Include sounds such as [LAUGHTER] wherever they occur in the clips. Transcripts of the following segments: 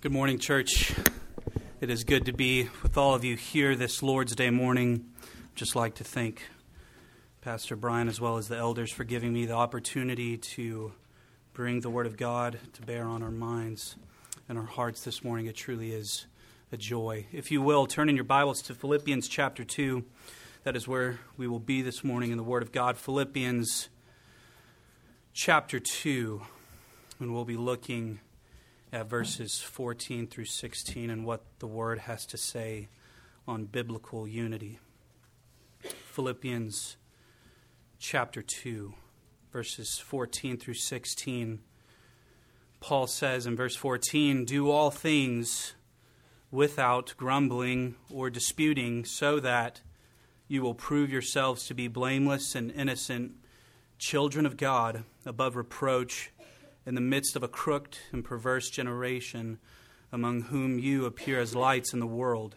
Good morning, church. It is good to be with all of you here this Lord's Day morning. Just like to thank Pastor Brian as well as the elders for giving me the opportunity to bring the Word of God to bear on our minds and our hearts this morning. It truly is a joy. If you will, turn in your Bibles to Philippians chapter 2. That is where we will be this morning in the Word of God. Philippians chapter 2. And we'll be looking at verses 14 through 16 and what the Word has to say on biblical unity. Philippians chapter 2, verses 14 through 16. Paul says in verse 14, Do all things without grumbling or disputing, so that you will prove yourselves to be blameless and innocent, children of God, above reproach in the midst of a crooked and perverse generation, among whom you appear as lights in the world,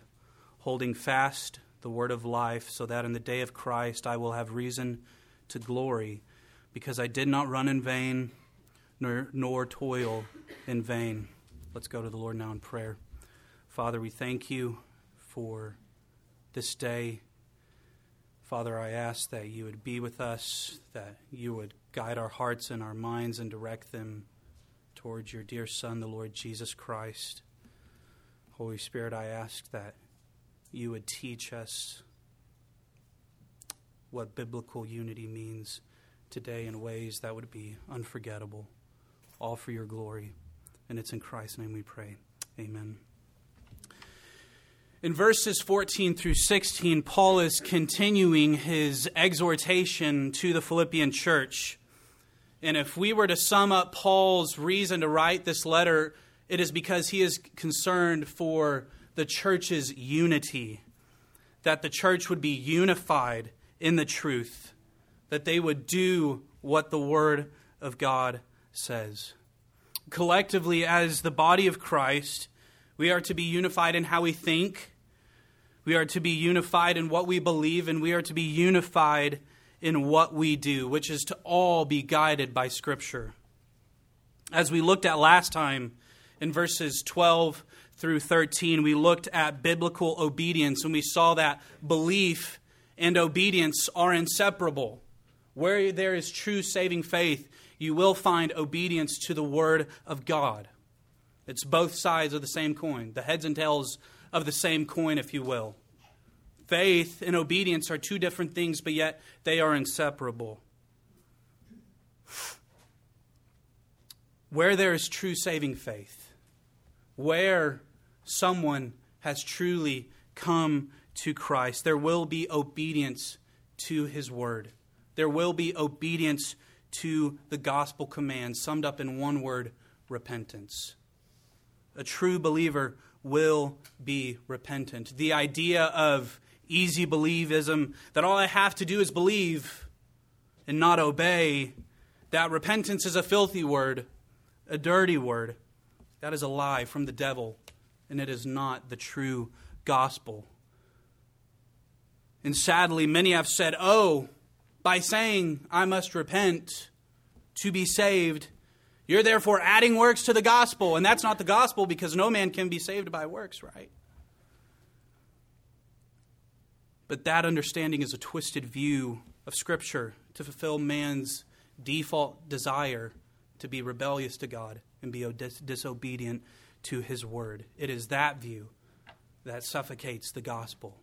holding fast the word of life, so that in the day of Christ I will have reason to glory, because I did not run in vain, nor, nor toil in vain. Let's go to the Lord now in prayer. Father, we thank you for this day. Father, I ask that you would be with us, that you would guide our hearts and our minds and direct them towards your dear Son, the Lord Jesus Christ. Holy Spirit, I ask that you would teach us what biblical unity means today in ways that would be unforgettable, all for your glory. And it's in Christ's name we pray. Amen. In verses 14 through 16, Paul is continuing his exhortation to the Philippian church. And if we were to sum up Paul's reason to write this letter, it is because he is concerned for the church's unity, that the church would be unified in the truth, that they would do what the Word of God says. Collectively, as the body of Christ, we are to be unified in how we think, we are to be unified in what we believe, and we are to be unified in what we do, which is to all be guided by Scripture. As we looked at last time in verses 12 through 13, we looked at biblical obedience, and we saw that belief and obedience are inseparable. Where there is true saving faith, you will find obedience to the Word of God. It's both sides of the same coin, the heads and tails of the same coin, if you will. Faith and obedience are two different things, but yet they are inseparable. Where there is true saving faith, where someone has truly come to Christ, there will be obedience to his word. There will be obedience to the gospel command, summed up in one word repentance. A true believer will be repentant. The idea of easy believism, that all I have to do is believe and not obey, that repentance is a filthy word, a dirty word. That is a lie from the devil, and it is not the true gospel. And sadly, many have said, Oh, by saying I must repent to be saved, you're therefore adding works to the gospel. And that's not the gospel because no man can be saved by works, right? But that understanding is a twisted view of Scripture to fulfill man's default desire to be rebellious to God and be dis- disobedient to His word. It is that view that suffocates the gospel.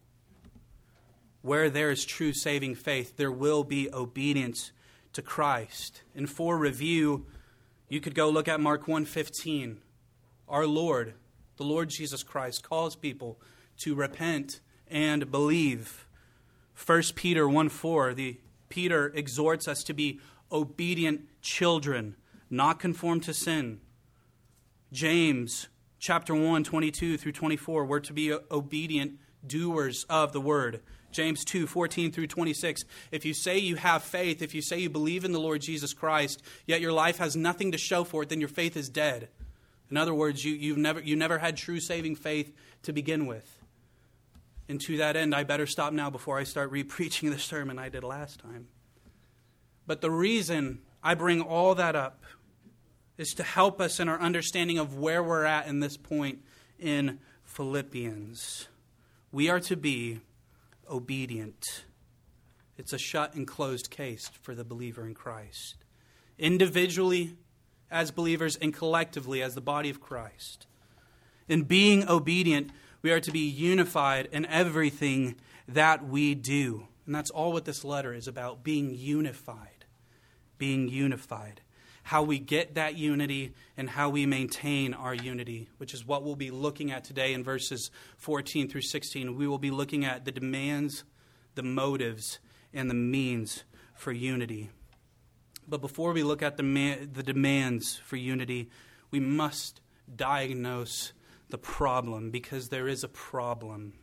Where there is true saving faith, there will be obedience to Christ. And for review, you could go look at Mark 1:15. Our Lord, the Lord Jesus Christ calls people to repent and believe. 1 Peter 1 4, the, Peter exhorts us to be obedient children, not conform to sin. James chapter 1, 22 through 24, we're to be obedient doers of the word. James 2, 14 through 26. If you say you have faith, if you say you believe in the Lord Jesus Christ, yet your life has nothing to show for it, then your faith is dead. In other words, you, you've never, you never had true saving faith to begin with. And to that end, I better stop now before I start repreaching the sermon I did last time. But the reason I bring all that up is to help us in our understanding of where we're at in this point in Philippians. We are to be obedient. It's a shut and closed case for the believer in Christ. Individually, as believers, and collectively, as the body of Christ. In being obedient, we are to be unified in everything that we do. And that's all what this letter is about being unified. Being unified. How we get that unity and how we maintain our unity, which is what we'll be looking at today in verses 14 through 16. We will be looking at the demands, the motives, and the means for unity. But before we look at the, the demands for unity, we must diagnose the problem because there is a problem.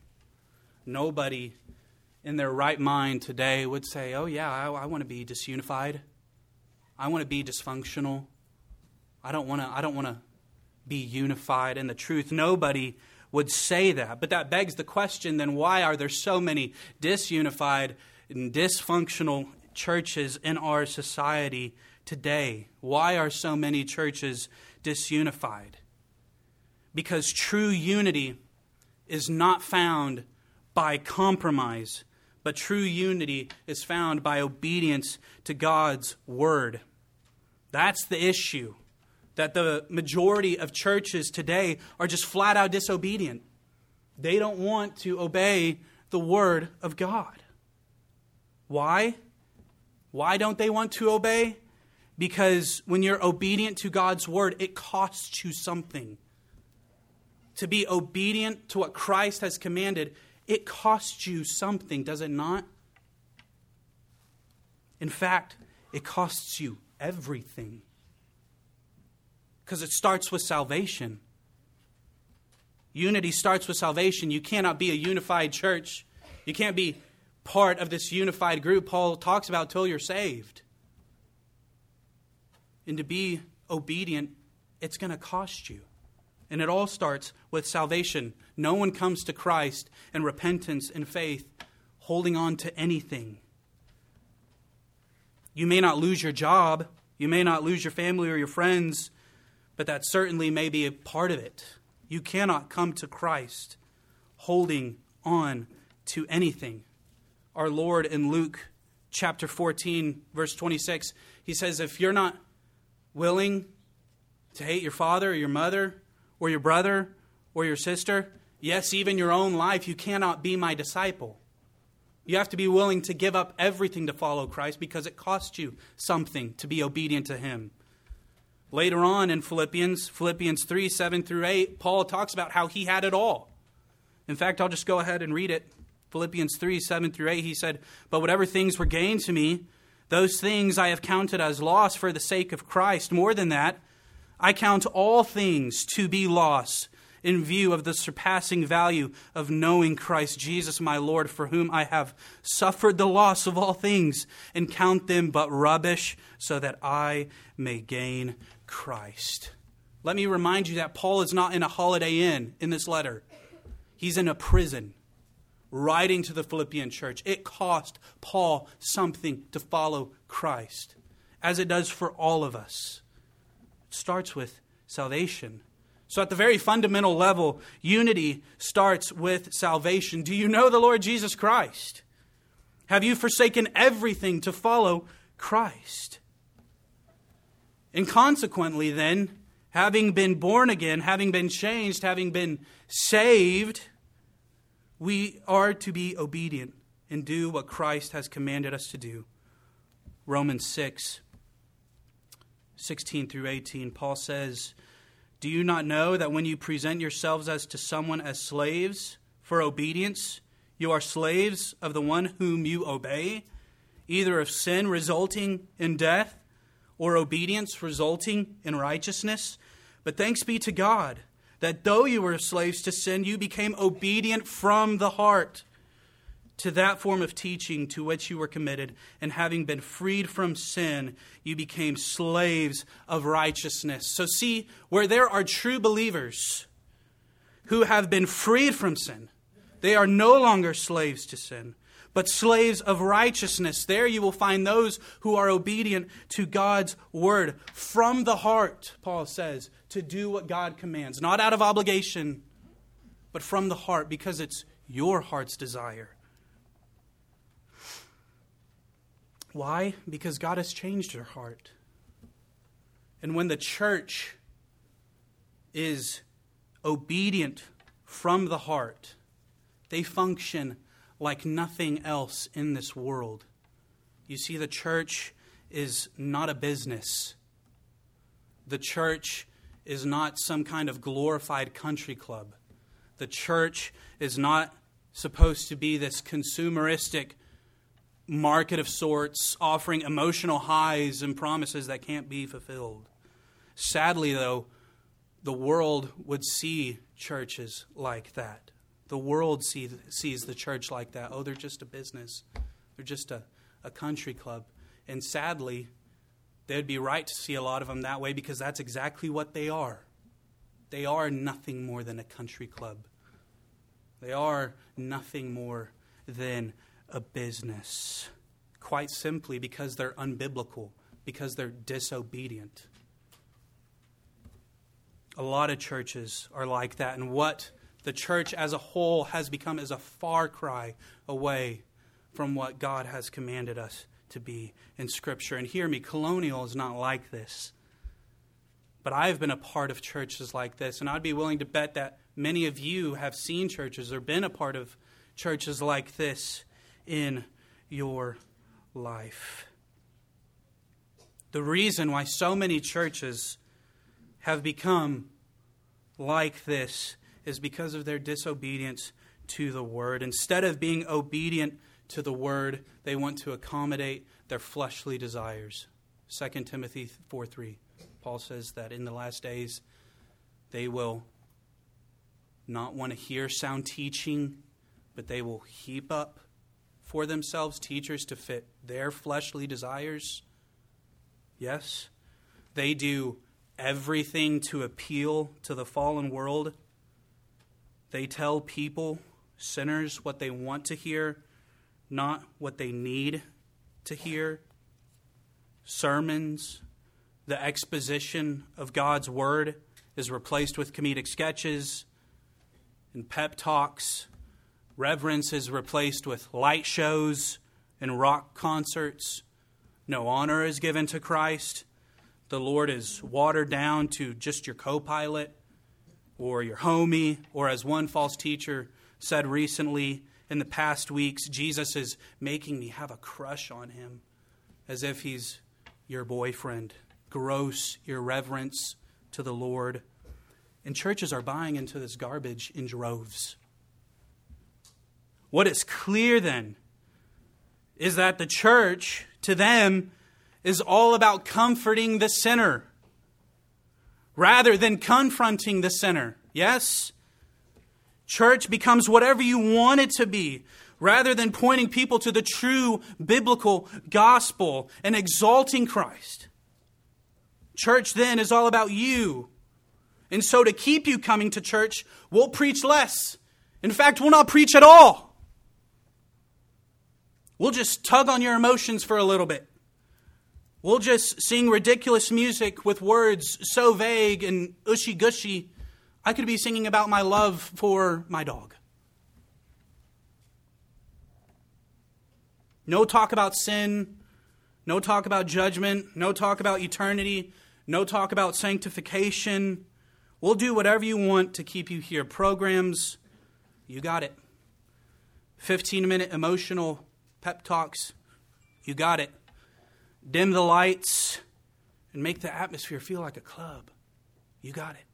Nobody in their right mind today would say, Oh, yeah, I, I want to be disunified. I want to be dysfunctional. I don't want to, I don't want to be unified in the truth. Nobody would say that. But that begs the question then why are there so many disunified and dysfunctional churches in our society today? Why are so many churches disunified? Because true unity is not found by compromise, but true unity is found by obedience to God's word. That's the issue. That the majority of churches today are just flat out disobedient. They don't want to obey the word of God. Why? Why don't they want to obey? Because when you're obedient to God's word, it costs you something. To be obedient to what Christ has commanded, it costs you something, does it not? In fact, it costs you everything. Because it starts with salvation. Unity starts with salvation. You cannot be a unified church. You can't be part of this unified group Paul talks about till you're saved. And to be obedient, it's going to cost you. And it all starts with salvation. No one comes to Christ in repentance and faith holding on to anything. You may not lose your job, you may not lose your family or your friends, but that certainly may be a part of it. You cannot come to Christ holding on to anything our Lord in Luke chapter 14, verse 26. He says, If you're not willing to hate your father or your mother or your brother or your sister, yes, even your own life, you cannot be my disciple. You have to be willing to give up everything to follow Christ because it costs you something to be obedient to Him. Later on in Philippians, Philippians 3 7 through 8, Paul talks about how he had it all. In fact, I'll just go ahead and read it. Philippians 3 7 through 8, he said, But whatever things were gained to me, those things I have counted as loss for the sake of Christ. More than that, I count all things to be loss in view of the surpassing value of knowing Christ Jesus my Lord, for whom I have suffered the loss of all things, and count them but rubbish, so that I may gain Christ. Let me remind you that Paul is not in a holiday inn in this letter, he's in a prison writing to the Philippian church. It cost Paul something to follow Christ, as it does for all of us. Starts with salvation. So, at the very fundamental level, unity starts with salvation. Do you know the Lord Jesus Christ? Have you forsaken everything to follow Christ? And consequently, then, having been born again, having been changed, having been saved, we are to be obedient and do what Christ has commanded us to do. Romans 6, 16 through 18, Paul says, Do you not know that when you present yourselves as to someone as slaves for obedience, you are slaves of the one whom you obey, either of sin resulting in death or obedience resulting in righteousness? But thanks be to God that though you were slaves to sin, you became obedient from the heart to that form of teaching to which you were committed, and having been freed from sin, you became slaves of righteousness. So, see, where there are true believers who have been freed from sin, they are no longer slaves to sin, but slaves of righteousness. There you will find those who are obedient to God's word from the heart, Paul says, to do what God commands, not out of obligation, but from the heart, because it's your heart's desire. Why? Because God has changed her heart. And when the church is obedient from the heart, they function like nothing else in this world. You see, the church is not a business. The church is not some kind of glorified country club. The church is not supposed to be this consumeristic market of sorts, offering emotional highs and promises that can't be fulfilled. Sadly, though, the world would see churches like that. The world see, sees the church like that. Oh, they're just a business, they're just a, a country club. And sadly, they'd be right to see a lot of them that way because that's exactly what they are. They are nothing more than a country club, they are nothing more than a business. Quite simply because they're unbiblical, because they're disobedient. A lot of churches are like that, and what the church as a whole has become is a far cry away from what God has commanded us to be in Scripture. And hear me, colonial is not like this. But I've been a part of churches like this, and I'd be willing to bet that many of you have seen churches or been a part of churches like this in your life. The reason why so many churches have become like this is because of their disobedience to the word. Instead of being obedient to the word, they want to accommodate their fleshly desires. 2 Timothy 4 3. Paul says that in the last days they will not want to hear sound teaching, but they will heap up for themselves teachers to fit their fleshly desires. Yes, they do everything to appeal to the fallen world. They tell people, sinners, what they want to hear, not what they need to hear. Sermons, the exposition of God's Word is replaced with comedic sketches and pep talks. Reverence is replaced with light shows and rock concerts. No honor is given to Christ the Lord is watered down to just your co pilot or your homie, or as one false teacher said recently in the past weeks, Jesus is making me have a crush on him as if he's your boyfriend. Gross irreverence to the Lord. And churches are buying into this garbage in droves. What is clear then is that the church, to them, is all about comforting the sinner rather than confronting the sinner. Yes? Church becomes whatever you want it to be rather than pointing people to the true biblical gospel and exalting Christ. Church then is all about you. And so, to keep you coming to church, we'll preach less. In fact, we'll not preach at all. We'll just tug on your emotions for a little bit. We'll just sing ridiculous music with words so vague and ushy gushy. I could be singing about my love for my dog. No talk about sin, no talk about judgment, no talk about eternity, no talk about sanctification. We'll do whatever you want to keep you here. Programs, you got it. 15 minute emotional pep talks, you got it dim the lights, and make the atmosphere feel like a club. You got it.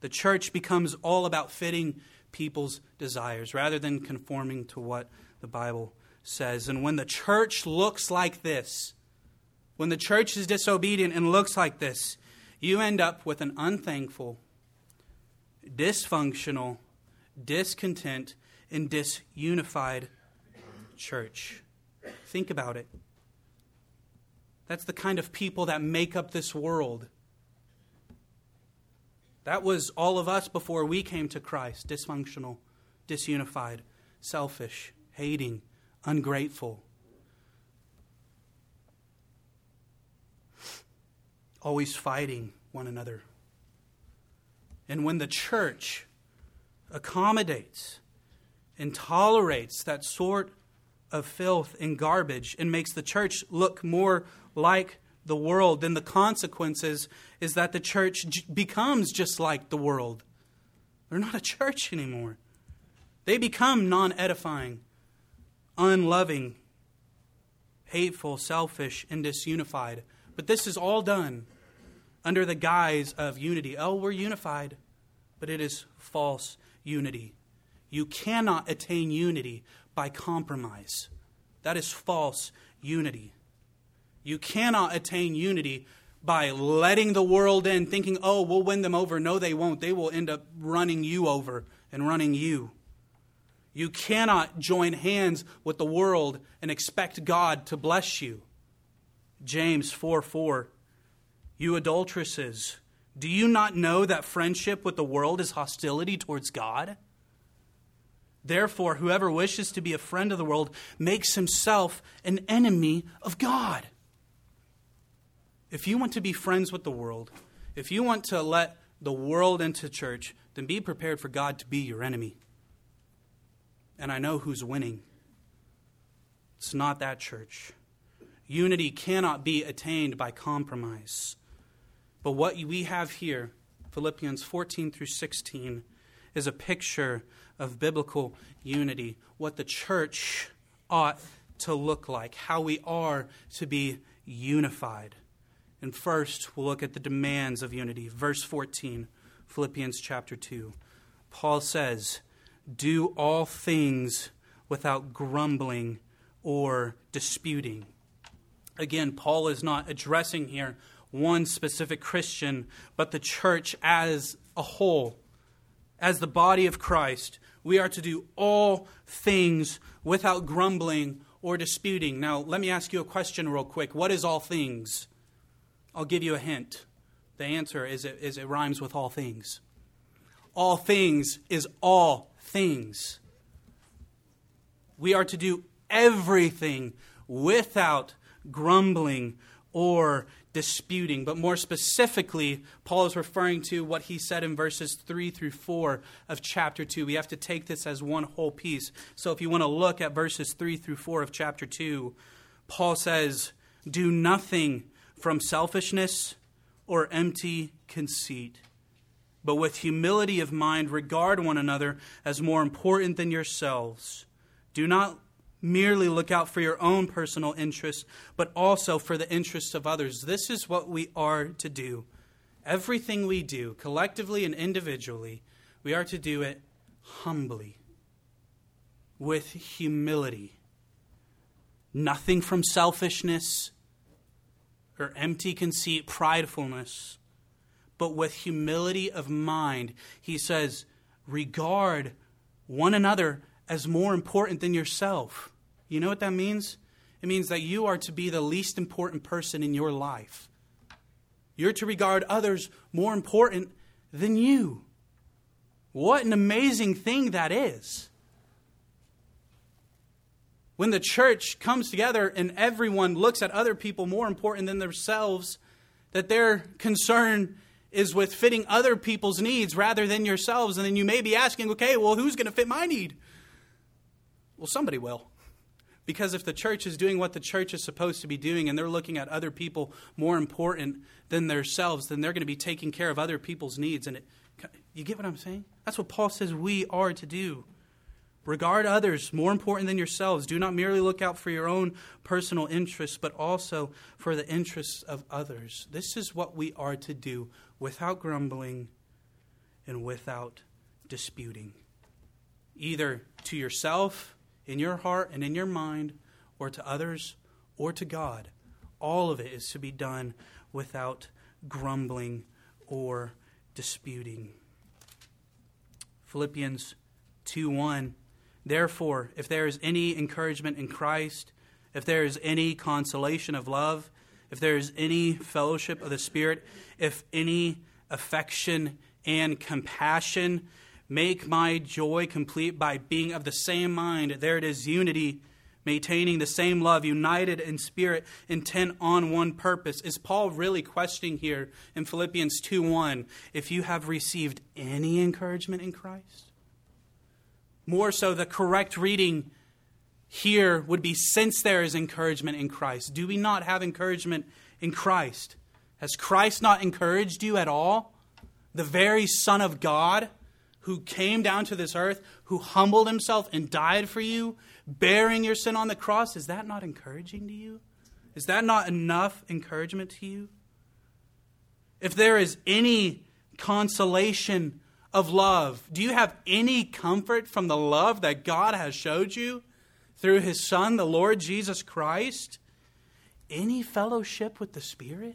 The church becomes all about fitting people's desires rather than conforming to what the Bible says. And when the church looks like this, when the church is disobedient and looks like this, you end up with an unthankful, dysfunctional, discontent, and disunified church. Think about it. That's the kind of people that make up this world. That was all of us before we came to Christ dysfunctional, disunified, selfish, hating, ungrateful. Always fighting one another. And when the church accommodates and tolerates that sort of filth and garbage and makes the church look more like the world, then the consequences is that the church j- becomes just like the world. They're not a church anymore. They become non edifying, unloving, hateful, selfish, and disunified. But this is all done under the guise of unity. Oh, we're unified, but it is false unity. You cannot attain unity by compromise. That is false unity. You cannot attain unity by letting the world in, thinking, oh, we'll win them over. No, they won't. They will end up running you over and running you. You cannot join hands with the world and expect God to bless you. James 4 4. You adulteresses, do you not know that friendship with the world is hostility towards God? Therefore, whoever wishes to be a friend of the world makes himself an enemy of God. If you want to be friends with the world, if you want to let the world into church, then be prepared for God to be your enemy. And I know who's winning. It's not that church. Unity cannot be attained by compromise. But what we have here, Philippians 14 through 16, is a picture of biblical unity, what the church ought to look like, how we are to be unified. And first, we'll look at the demands of unity. Verse 14, Philippians chapter 2. Paul says, Do all things without grumbling or disputing. Again, Paul is not addressing here one specific Christian, but the church as a whole. As the body of Christ, we are to do all things without grumbling or disputing. Now, let me ask you a question real quick. What is all things? I'll give you a hint. The answer is it, is it rhymes with all things. All things is all things. We are to do everything without grumbling or disputing. But more specifically, Paul is referring to what he said in verses 3 through 4 of chapter 2. We have to take this as one whole piece. So if you want to look at verses 3 through 4 of chapter 2, Paul says, Do nothing from selfishness or empty conceit, but with humility of mind regard one another as more important than yourselves. Do not merely look out for your own personal interests, but also for the interests of others. This is what we are to do. Everything we do, collectively and individually, we are to do it humbly, with humility. Nothing from selfishness or empty conceit, pridefulness, but with humility of mind. He says, regard one another as more important than yourself. You know what that means? It means that you are to be the least important person in your life. You're to regard others more important than you. What an amazing thing that is when the church comes together and everyone looks at other people more important than themselves, that their concern is with fitting other people's needs rather than yourselves. And then you may be asking, okay, well, who's going to fit my need? Well, somebody will. Because if the church is doing what the church is supposed to be doing and they're looking at other people more important than themselves, then they're going to be taking care of other people's needs. And it, you get what I'm saying? That's what Paul says we are to do. Regard others more important than yourselves. Do not merely look out for your own personal interests, but also for the interests of others. This is what we are to do without grumbling and without disputing. Either to yourself, in your heart and in your mind, or to others, or to God. All of it is to be done without grumbling or disputing. Philippians 2 1 Therefore, if there is any encouragement in Christ, if there is any consolation of love, if there is any fellowship of the Spirit, if any affection and compassion, Make my joy complete by being of the same mind. There it is, unity, maintaining the same love, united in spirit, intent on one purpose. Is Paul really questioning here in Philippians 2 1 if you have received any encouragement in Christ? More so, the correct reading here would be since there is encouragement in Christ. Do we not have encouragement in Christ? Has Christ not encouraged you at all? The very Son of God who came down to this earth, who humbled himself and died for you, bearing your sin on the cross, is that not encouraging to you? Is that not enough encouragement to you? If there is any consolation of love, do you have any comfort from the love that God has showed you through his Son, the Lord Jesus Christ? Any fellowship with the Spirit?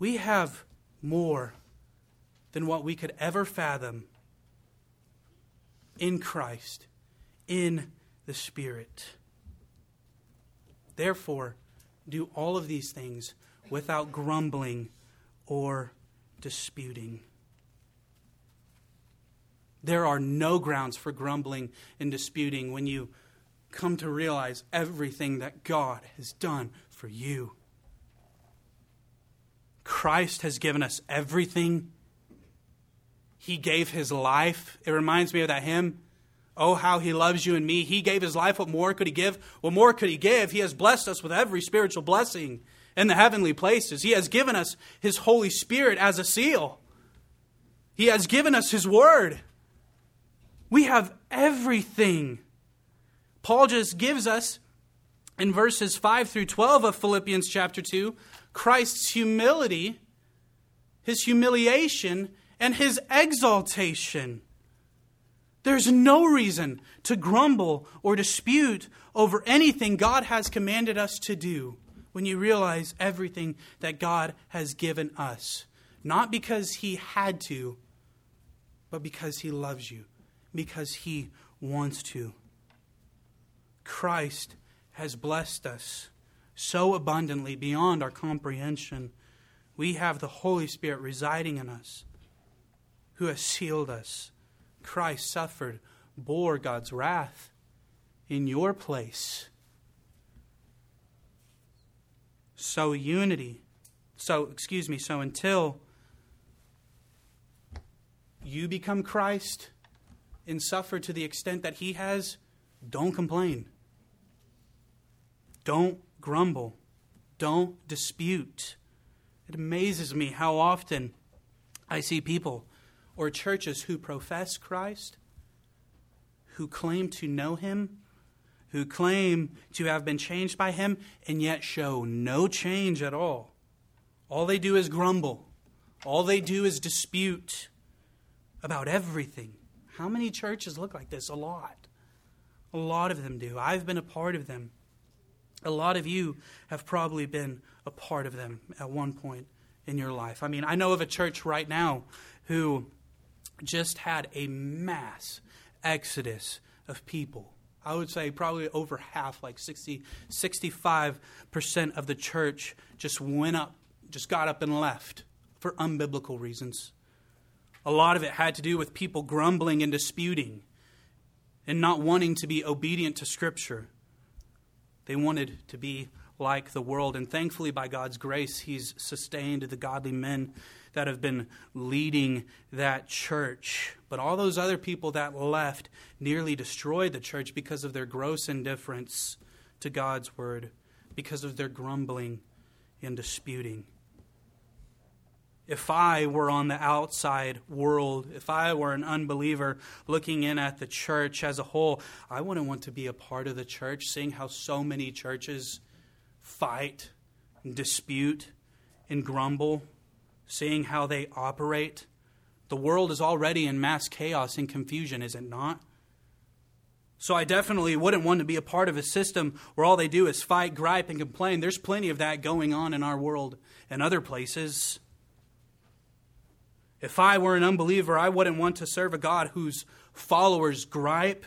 We have more than what we could ever fathom in Christ, in the Spirit. Therefore, do all of these things without grumbling or disputing. There are no grounds for grumbling and disputing when you come to realize everything that God has done for you. Christ has given us everything he gave his life. It reminds me of that hymn. Oh, how he loves you and me. He gave his life. What more could he give? What more could he give? He has blessed us with every spiritual blessing in the heavenly places. He has given us his Holy Spirit as a seal. He has given us his word. We have everything. Paul just gives us in verses 5 through 12 of Philippians chapter 2 Christ's humility, his humiliation, and his exaltation. There's no reason to grumble or dispute over anything God has commanded us to do when you realize everything that God has given us. Not because He had to, but because He loves you, because He wants to. Christ has blessed us so abundantly beyond our comprehension. We have the Holy Spirit residing in us who has sealed us. Christ suffered, bore God's wrath in your place. So, unity, so, excuse me, so until you become Christ and suffer to the extent that He has, don't complain. Don't grumble. Don't dispute. It amazes me how often I see people or churches who profess Christ, who claim to know Him, who claim to have been changed by Him, and yet show no change at all. All they do is grumble, all they do is dispute about everything. How many churches look like this? A lot. A lot of them do. I've been a part of them. A lot of you have probably been a part of them at one point in your life. I mean, I know of a church right now who just had a mass exodus of people. I would say probably over half, like 60, 65% of the church just went up, just got up and left for unbiblical reasons. A lot of it had to do with people grumbling and disputing and not wanting to be obedient to Scripture. They wanted to be like the world. And thankfully, by God's grace, He's sustained the godly men that have been leading that church. But all those other people that left nearly destroyed the church because of their gross indifference to God's word, because of their grumbling and disputing. If I were on the outside world, if I were an unbeliever looking in at the church as a whole, I wouldn't want to be a part of the church, seeing how so many churches fight and dispute and grumble seeing how they operate. The world is already in mass chaos and confusion, is it not? So I definitely wouldn't want to be a part of a system where all they do is fight, gripe, and complain. There's plenty of that going on in our world and other places. If I were an unbeliever, I wouldn't want to serve a God whose followers gripe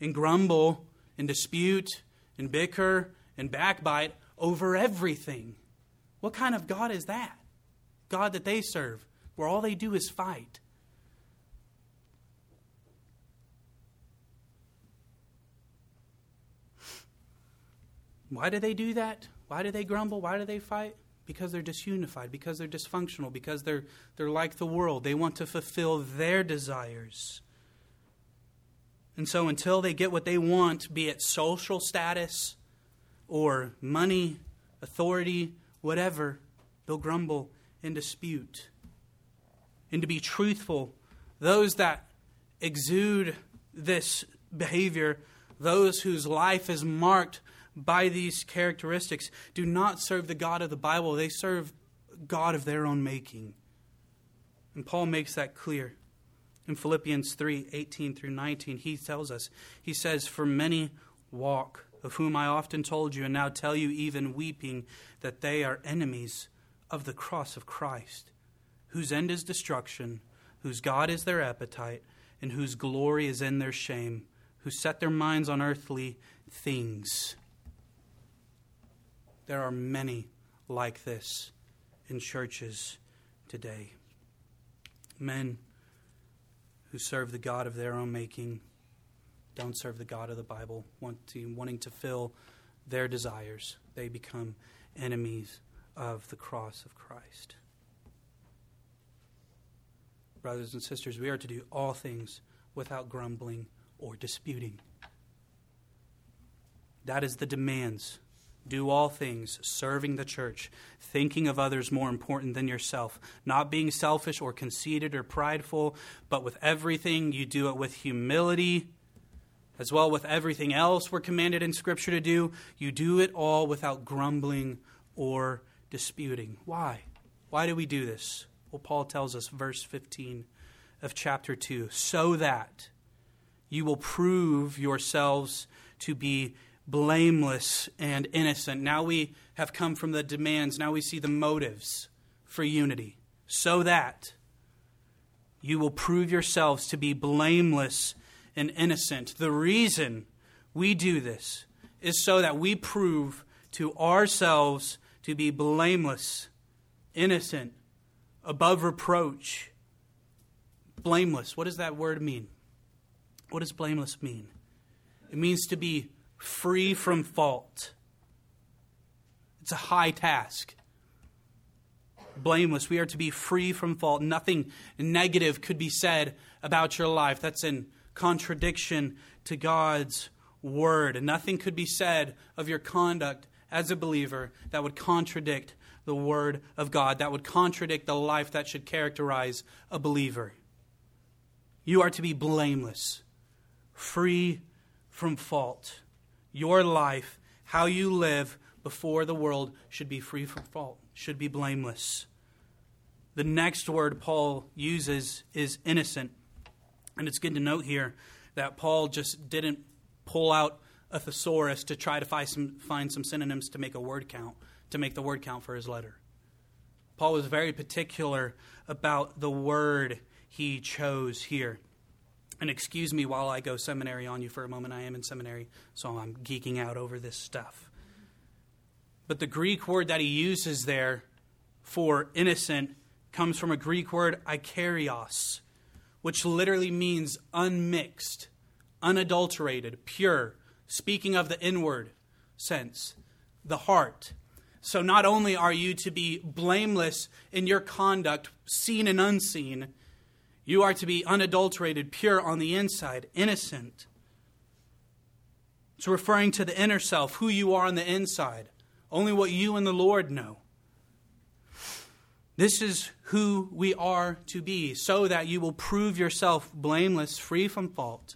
and grumble and dispute and bicker and backbite over everything. What kind of God is that? God that they serve, where all they do is fight. Why do they do that? Why do they grumble? Why do they fight? Because they're disunified, because they're dysfunctional, because they're, they're like the world. They want to fulfill their desires. And so until they get what they want, be it social status or money, authority, whatever, they'll grumble and dispute. And to be truthful, those that exude this behavior, those whose life is marked by these characteristics, do not serve the God of the Bible. They serve God of their own making. And Paul makes that clear. In Philippians 3 18 through 19, he tells us, he says, For many walk, of whom I often told you, and now tell you, even weeping, that they are enemies of the cross of Christ, whose end is destruction, whose God is their appetite, and whose glory is in their shame, who set their minds on earthly things. There are many like this in churches today. Men who serve the God of their own making don't serve the God of the Bible, wanting, wanting to fill their desires. They become enemies of the cross of Christ. Brothers and sisters, we are to do all things without grumbling or disputing. That is the demands. Do all things, serving the church, thinking of others more important than yourself, not being selfish or conceited or prideful, but with everything you do it with humility, as well with everything else we're commanded in Scripture to do. You do it all without grumbling or disputing. Why? Why do we do this? Well, Paul tells us, verse 15 of chapter 2 so that you will prove yourselves to be blameless and innocent. Now we have come from the demands, now we see the motives for unity. So that you will prove yourselves to be blameless and innocent. The reason we do this is so that we prove to ourselves to be blameless, innocent, above reproach. Blameless, what does that word mean? What does blameless mean? It means to be free from fault. It's a high task. Blameless, we are to be free from fault. Nothing negative could be said about your life. That's in contradiction to God's word. And nothing could be said of your conduct as a believer that would contradict the word of God, that would contradict the life that should characterize a believer. You are to be blameless, free from fault. Your life, how you live before the world, should be free from fault, should be blameless. The next word Paul uses is innocent. And it's good to note here that Paul just didn't pull out a thesaurus to try to find some, find some synonyms to make a word count, to make the word count for his letter. Paul was very particular about the word he chose here. And excuse me while I go seminary on you for a moment. I am in seminary, so I'm geeking out over this stuff. But the Greek word that he uses there for innocent comes from a Greek word, akeraios, which literally means unmixed, unadulterated, pure, speaking of the inward sense, the heart. So not only are you to be blameless in your conduct, seen and unseen, you are to be unadulterated, pure on the inside, innocent. It's referring to the inner self, who you are on the inside, only what you and the Lord know. This is who we are to be, so that you will prove yourself blameless, free from fault,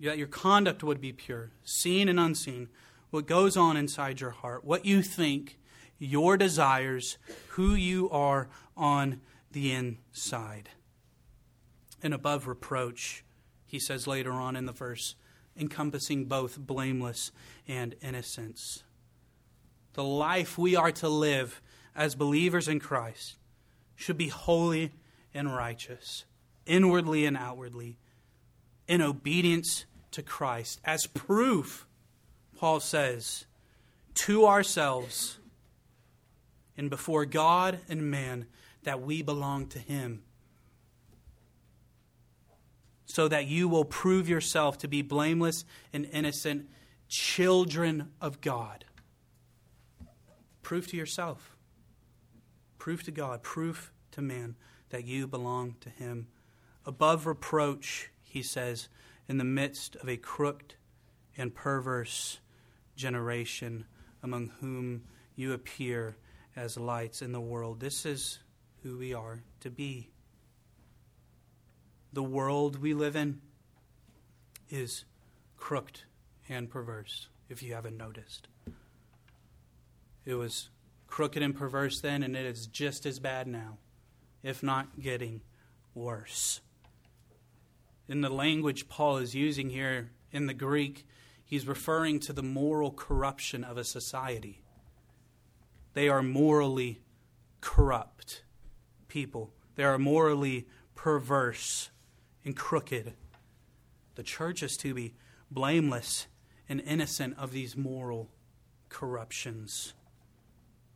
that your conduct would be pure, seen and unseen, what goes on inside your heart, what you think, your desires, who you are on the inside. And above reproach, he says later on in the verse, encompassing both blameless and innocence. The life we are to live as believers in Christ should be holy and righteous, inwardly and outwardly, in obedience to Christ, as proof, Paul says, to ourselves and before God and man that we belong to Him. So that you will prove yourself to be blameless and innocent children of God. Prove to yourself, prove to God, prove to man that you belong to Him. Above reproach, he says, in the midst of a crooked and perverse generation among whom you appear as lights in the world. This is who we are to be. The world we live in is crooked and perverse, if you haven't noticed. It was crooked and perverse then, and it is just as bad now, if not getting worse. In the language Paul is using here in the Greek, he's referring to the moral corruption of a society. They are morally corrupt people, they are morally perverse and crooked. The church is to be blameless and innocent of these moral corruptions.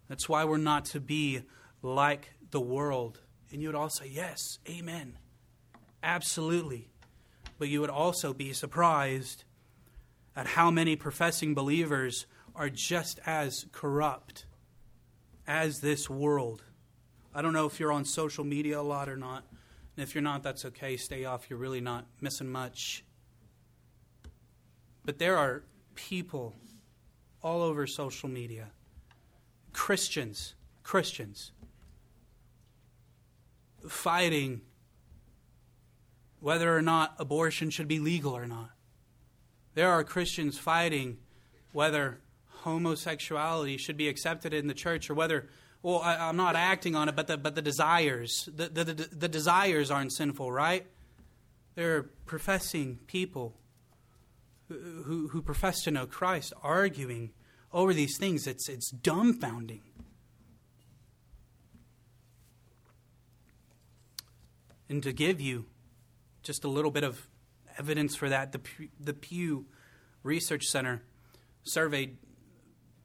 That's why we're not to be like the world. And you would all say, Yes, amen. Absolutely. But you would also be surprised at how many professing believers are just as corrupt as this world. I don't know if you're on social media a lot or not. And if you're not, that's okay. Stay off. You're really not missing much. But there are people all over social media, Christians, Christians, fighting whether or not abortion should be legal or not. There are Christians fighting whether homosexuality should be accepted in the church or whether well I, am not acting on it but the but the desires the, the, the, the desires aren't sinful right there are professing people who, who profess to know Christ arguing over these things. It's, it's dumbfounding. And to give you just a little bit of evidence for that, the, the Pew Research Center surveyed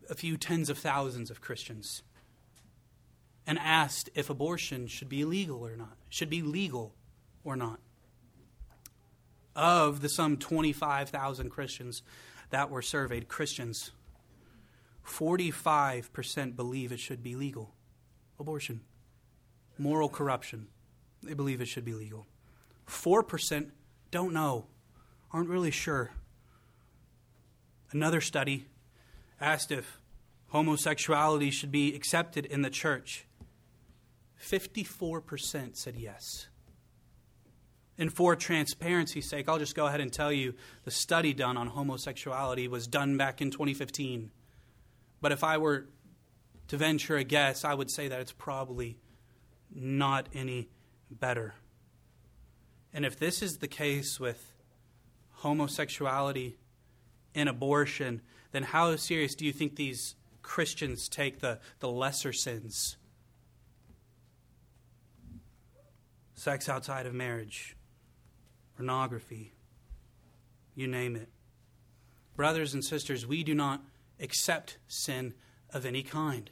a few tens of thousands of Christians and asked if abortion should be illegal or not, should be legal or not of the some 25,000 Christians that were surveyed, Christians, 45% believe it should be legal. Abortion. Moral corruption. They believe it should be legal. 4% don't know, aren't really sure. Another study asked if homosexuality should be accepted in the church. 54% said yes. And for transparency's sake, I'll just go ahead and tell you the study done on homosexuality was done back in 2015. But if I were to venture a guess, I would say that it's probably not any better. And if this is the case with homosexuality and abortion, then how serious do you think these Christians take the, the lesser sins? Sex outside of marriage, pornography, you name it. Brothers and sisters, we do not accept sin of any kind.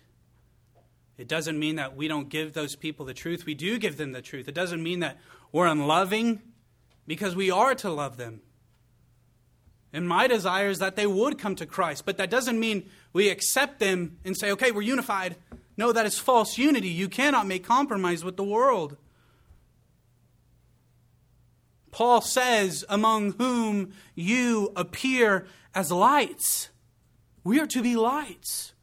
It doesn't mean that we don't give those people the truth. We do give them the truth. It doesn't mean that we're unloving because we are to love them. And my desire is that they would come to Christ. But that doesn't mean we accept them and say, okay, we're unified. No, that is false unity. You cannot make compromise with the world. Paul says, among whom you appear as lights. We are to be lights.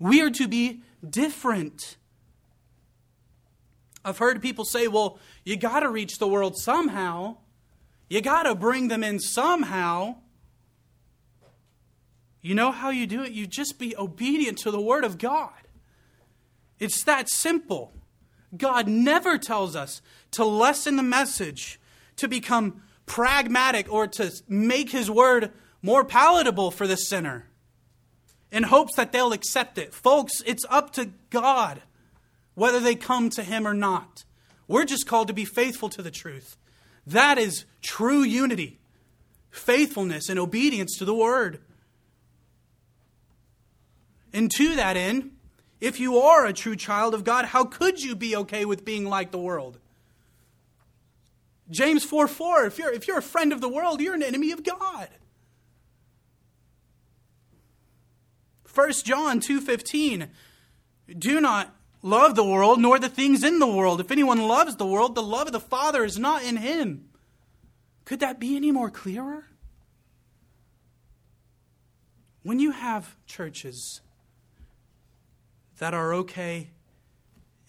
We are to be different. I've heard people say, well, you got to reach the world somehow. You got to bring them in somehow. You know how you do it? You just be obedient to the Word of God. It's that simple. God never tells us to lessen the message to become pragmatic or to make his word more palatable for the sinner in hopes that they'll accept it. Folks, it's up to God whether they come to him or not. We're just called to be faithful to the truth. That is true unity, faithfulness, and obedience to the word. And to that end, if you are a true child of God, how could you be okay with being like the world? James 4 4, if you're, if you're a friend of the world, you're an enemy of God. 1 John 2:15 Do not love the world nor the things in the world. If anyone loves the world, the love of the Father is not in him. Could that be any more clearer? When you have churches that are okay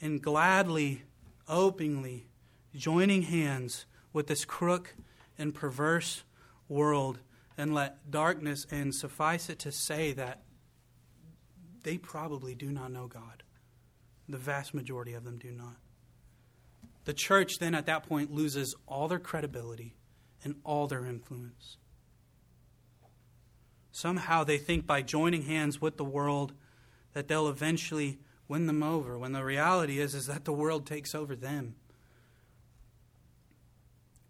and gladly, openly joining hands with this crook and perverse world and let darkness and suffice it to say that they probably do not know God. The vast majority of them do not. The church then at that point loses all their credibility and all their influence. Somehow they think by joining hands with the world that they'll eventually win them over when the reality is is that the world takes over them.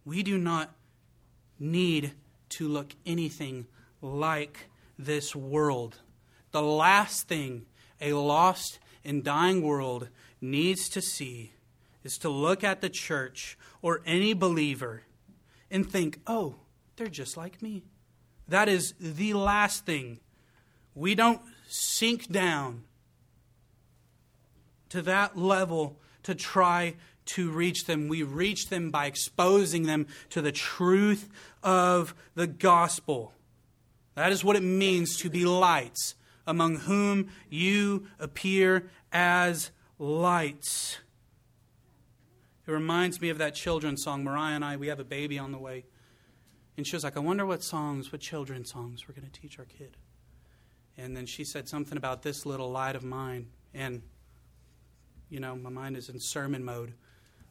We do not need to look anything like this world. The last thing a lost and dying world needs to see is to look at the church or any believer and think, oh, they're just like me. That is the last thing. We don't sink down to that level to try to reach them. We reach them by exposing them to the truth of the gospel. That is what it means to be lights, among whom you appear as lights. It reminds me of that children's song. Mariah and I, we have a baby on the way. And she was like, I wonder what songs, what children's songs we're going to teach our kid. And then she said something about this little light of mine. And, you know, my mind is in sermon mode.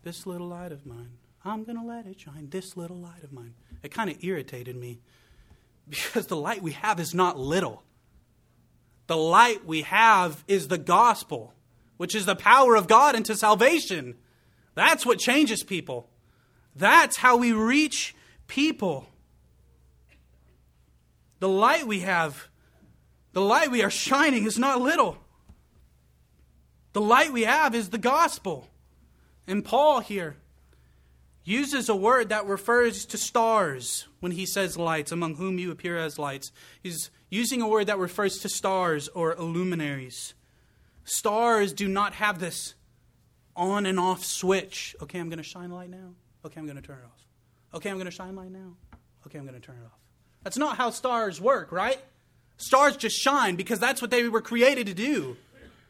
This little light of mine, I'm going to let it shine. This little light of mine. It kind of irritated me [LAUGHS] because the light we have is not little. The light we have is the gospel, which is the power of God into salvation. That's what changes people. That's how we reach people. The light we have, the light we are shining is not little. The light we have is the gospel. And Paul here uses a word that refers to stars when he says lights, among whom you appear as lights. He's using a word that refers to stars or luminaries. Stars do not have this on and off switch. Okay, I'm going to shine a light now. Okay, I'm going to turn it off. Okay, I'm going to shine light now. Okay, I'm going to turn it off. That's not how stars work, right? Stars just shine because that's what they were created to do.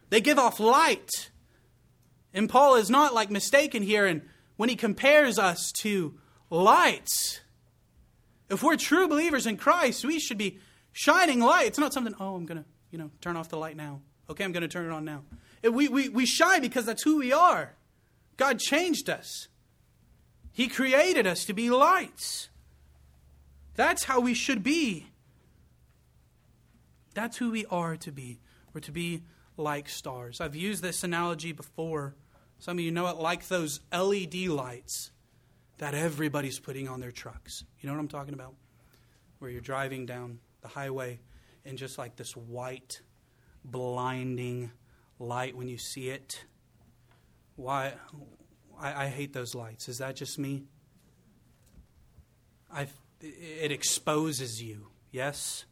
They give off light. And Paul is not like mistaken here and when he compares us to lights. If we're true believers in Christ, we should be shining light. It's not something, oh, I'm going to, you know, turn off the light now. Okay, I'm going to turn it on now. We, we, we shine because that's who we are. God changed us, He created us to be lights. That's how we should be. That's who we are to be. We're to be like stars. I've used this analogy before. Some of you know it like those LED lights that everybody's putting on their trucks. You know what I'm talking about? Where you're driving down the highway and just like this white, blinding light when you see it. Why? I, I hate those lights. Is that just me? I, it exposes you, yes?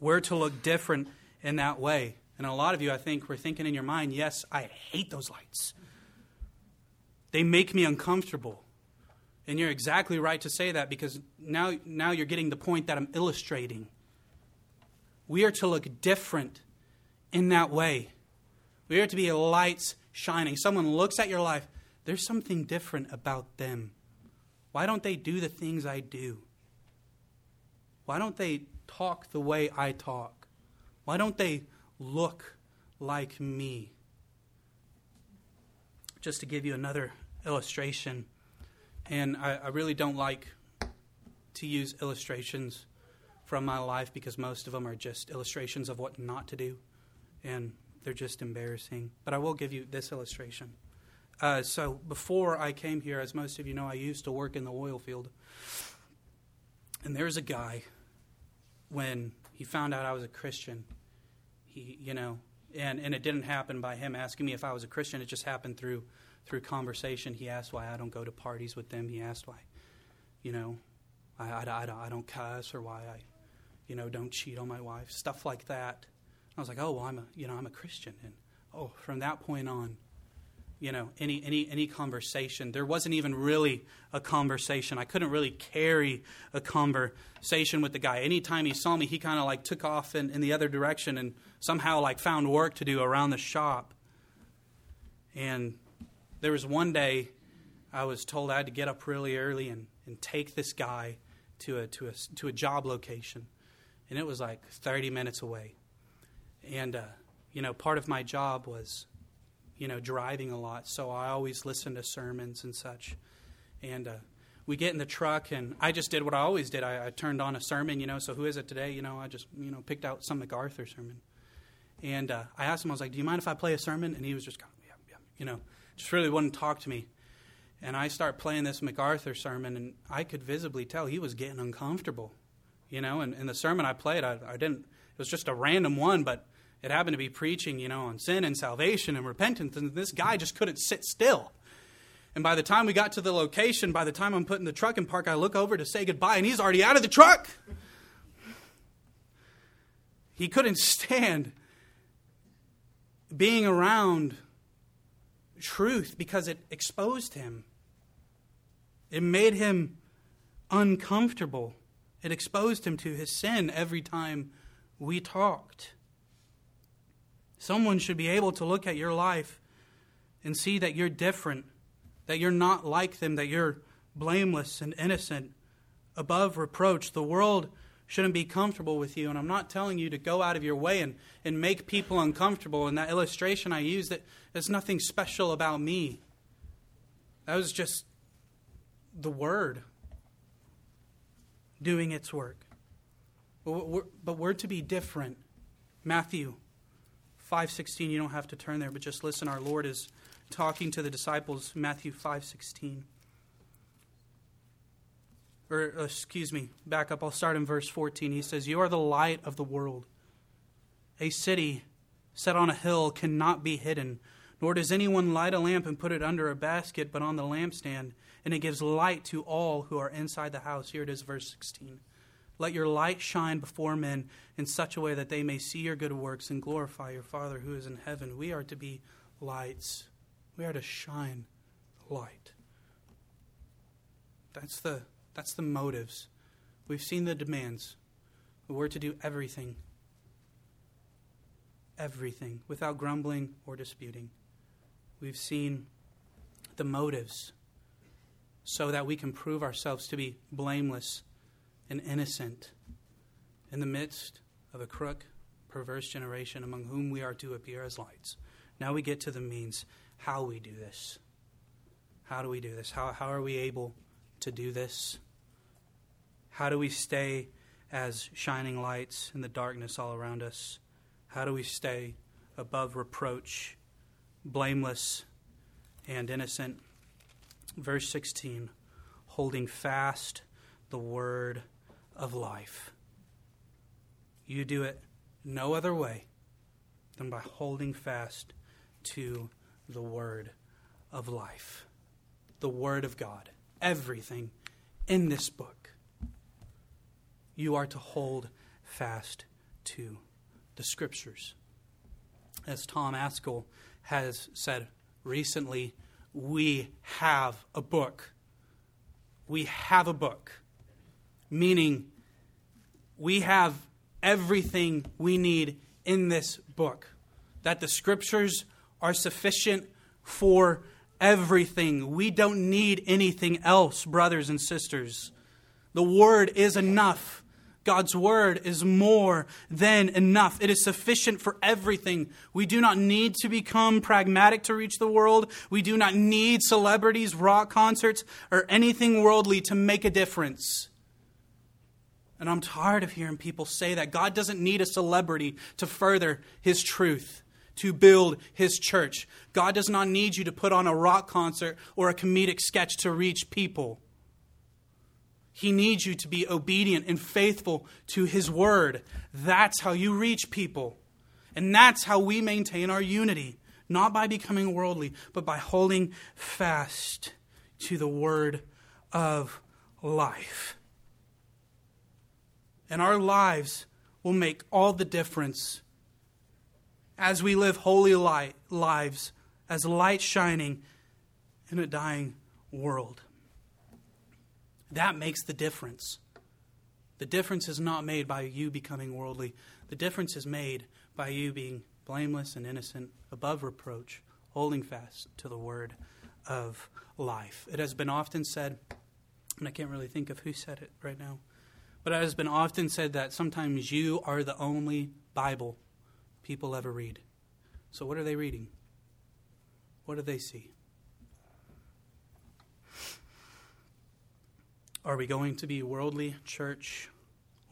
We're to look different in that way. And a lot of you, I think, were thinking in your mind, yes, I hate those lights. They make me uncomfortable. And you're exactly right to say that because now, now you're getting the point that I'm illustrating. We are to look different in that way. We are to be lights shining. Someone looks at your life, there's something different about them. Why don't they do the things I do? Why don't they talk the way I talk? Why don't they look like me? Just to give you another illustration, and I, I really don't like to use illustrations from my life because most of them are just illustrations of what not to do and they're just embarrassing. But I will give you this illustration. Uh, so before I came here, as most of you know, I used to work in the oil field. And there's a guy, when he found out I was a Christian, he, you know, and, and it didn't happen by him asking me if I was a Christian. It just happened through through conversation. He asked why I don't go to parties with them. He asked why, you know, I, I, I, don't, I don't cuss or why I, you know, don't cheat on my wife, stuff like that. I was like, oh, well, I'm a, you know, I'm a Christian. And oh, from that point on, you know, any, any, any conversation, there wasn't even really a conversation. I couldn't really carry a conversation with the guy. Anytime he saw me, he kind of like took off in, in the other direction and somehow like found work to do around the shop. And there was one day I was told I had to get up really early and, and take this guy to a, to, a, to a job location. And it was like 30 minutes away. And, uh, you know, part of my job was, you know, driving a lot. So I always listened to sermons and such. And uh, we get in the truck, and I just did what I always did. I, I, turned on a sermon, you know, so who is it today? You know, I just, you know, picked out some MacArthur sermon. And uh, I asked him, I was like, do you mind if I play a sermon? And he was just kind of, yeah, yeah, you know, just really wouldn't talk to me. And I start playing this MacArthur sermon, and I could visibly tell he was getting uncomfortable, you know. And in the sermon I played, I, I didn't, it was just a random one, but it happened to be preaching, you know, on sin and salvation and repentance, and this guy just couldn't sit still. And by the time we got to the location, by the time I'm putting the truck in park, I look over to say goodbye, and he's already out of the truck. He couldn't [LAUGHS] stand being around truth because it exposed him. It made him uncomfortable. It exposed him to his sin every time we talked. Someone should be able to look at your life and see that you're different, that you're not like them, that you're blameless and innocent, above reproach. The world shouldn't be comfortable with you. And I'm not telling you to go out of your way and, and make people uncomfortable. And that illustration I used, that there's nothing special about me. That was just the Word doing its work. But we're, but we're to be different. Matthew 5.16, you don't have to turn there, but just listen. Our Lord is talking to the disciples, Matthew 5.16 or uh, excuse me, back up. I'll start in verse 14. He says, You are the light of the world. A city set on a hill cannot be hidden, nor does anyone light a lamp and put it under a basket, but on the lampstand, and it gives light to all who are inside the house. Here it is, verse 16. Let your light shine before men in such a way that they may see your good works and glorify your Father who is in heaven. We are to be lights, we are to shine light. That's the that's the motives. We've seen the demands. We're to do everything. Everything without grumbling or disputing. We've seen the motives so that we can prove ourselves to be blameless and innocent in the midst of a crook, perverse generation among whom we are to appear as lights. Now we get to the means how we do this. How do we do this? How, how are we able to do this? How do we stay as shining lights in the darkness all around us? How do we stay above reproach, blameless and innocent? Verse 16 holding fast the word of life. You do it no other way than by holding fast to the word of life, the word of God. Everything in this book you are to hold fast to the scriptures. As Tom Ascol has said recently, we have a book. We have a book, meaning we have everything we need in this book. That the scriptures are sufficient for everything. We don't need anything else, brothers and sisters. The word is enough. God's word is more than enough. It is sufficient for everything. We do not need to become pragmatic to reach the world. We do not need celebrities, rock concerts, or anything worldly to make a difference. And I'm tired of hearing people say that. God doesn't need a celebrity to further his truth, to build his church. God does not need you to put on a rock concert or a comedic sketch to reach people. He needs you to be obedient and faithful to His word. That's how you reach people. And that's how we maintain our unity, not by becoming worldly, but by holding fast to the word of life. And our lives will make all the difference as we live holy light, lives as light shining in a dying world. That makes the difference. The difference is not made by you becoming worldly. The difference is made by you being blameless and innocent, above reproach, holding fast to the word of life. It has been often said, and I can't really think of who said it right now, but it has been often said that sometimes you are the only Bible people ever read. So, what are they reading? What do they see? Are we going to be worldly church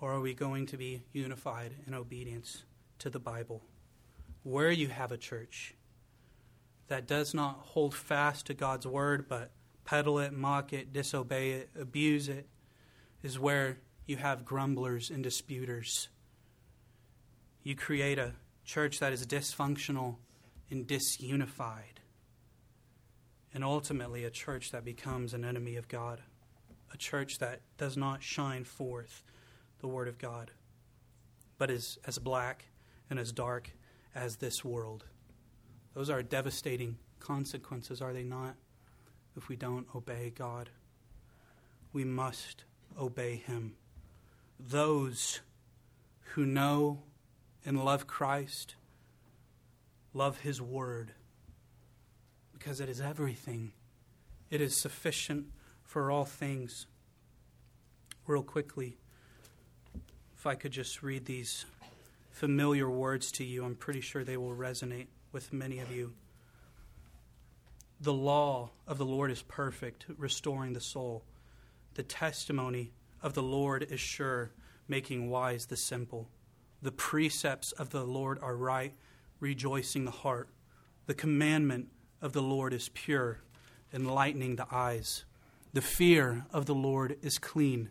or are we going to be unified in obedience to the Bible? Where you have a church that does not hold fast to God's word but peddle it, mock it, disobey it, abuse it, is where you have grumblers and disputers. You create a church that is dysfunctional and disunified, and ultimately a church that becomes an enemy of God, a church that does not shine forth the Word of God, but is as black and as dark as this world. Those are devastating consequences, are they not, if we don't obey God? We must obey Him. Those who know and love Christ love His Word because it is everything, it is sufficient for all things. Real quickly, if I could just read these familiar words to you, I'm pretty sure they will resonate with many of you. The law of the Lord is perfect, restoring the soul. The testimony of the Lord is sure, making wise the simple. The precepts of the Lord are right, rejoicing the heart. The commandment of the Lord is pure, enlightening the eyes. The fear of the Lord is clean,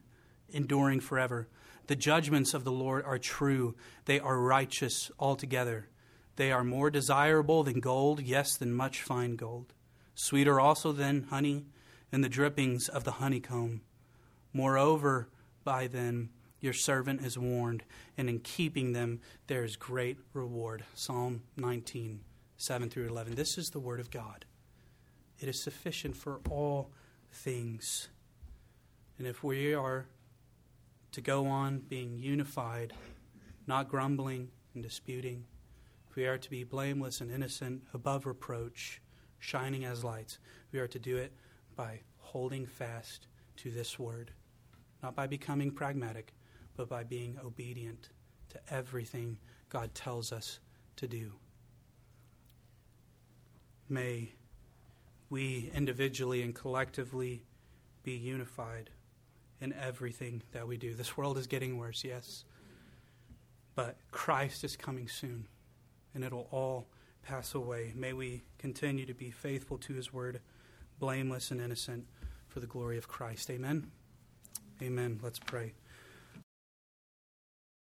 enduring forever. The judgments of the Lord are true, they are righteous altogether. They are more desirable than gold, yes, than much fine gold. Sweeter also than honey and the drippings of the honeycomb. Moreover, by them your servant is warned, and in keeping them there is great reward. Psalm 19, 7 through 11. This is the word of God. It is sufficient for all things. And if we are to go on being unified, not grumbling and disputing. If we are to be blameless and innocent, above reproach, shining as lights, we are to do it by holding fast to this word, not by becoming pragmatic, but by being obedient to everything God tells us to do. May we individually and collectively be unified in everything that we do. This world is getting worse, yes. But Christ is coming soon, and it'll all pass away. May we continue to be faithful to his word, blameless and innocent for the glory of Christ. Amen. Amen. Let's pray.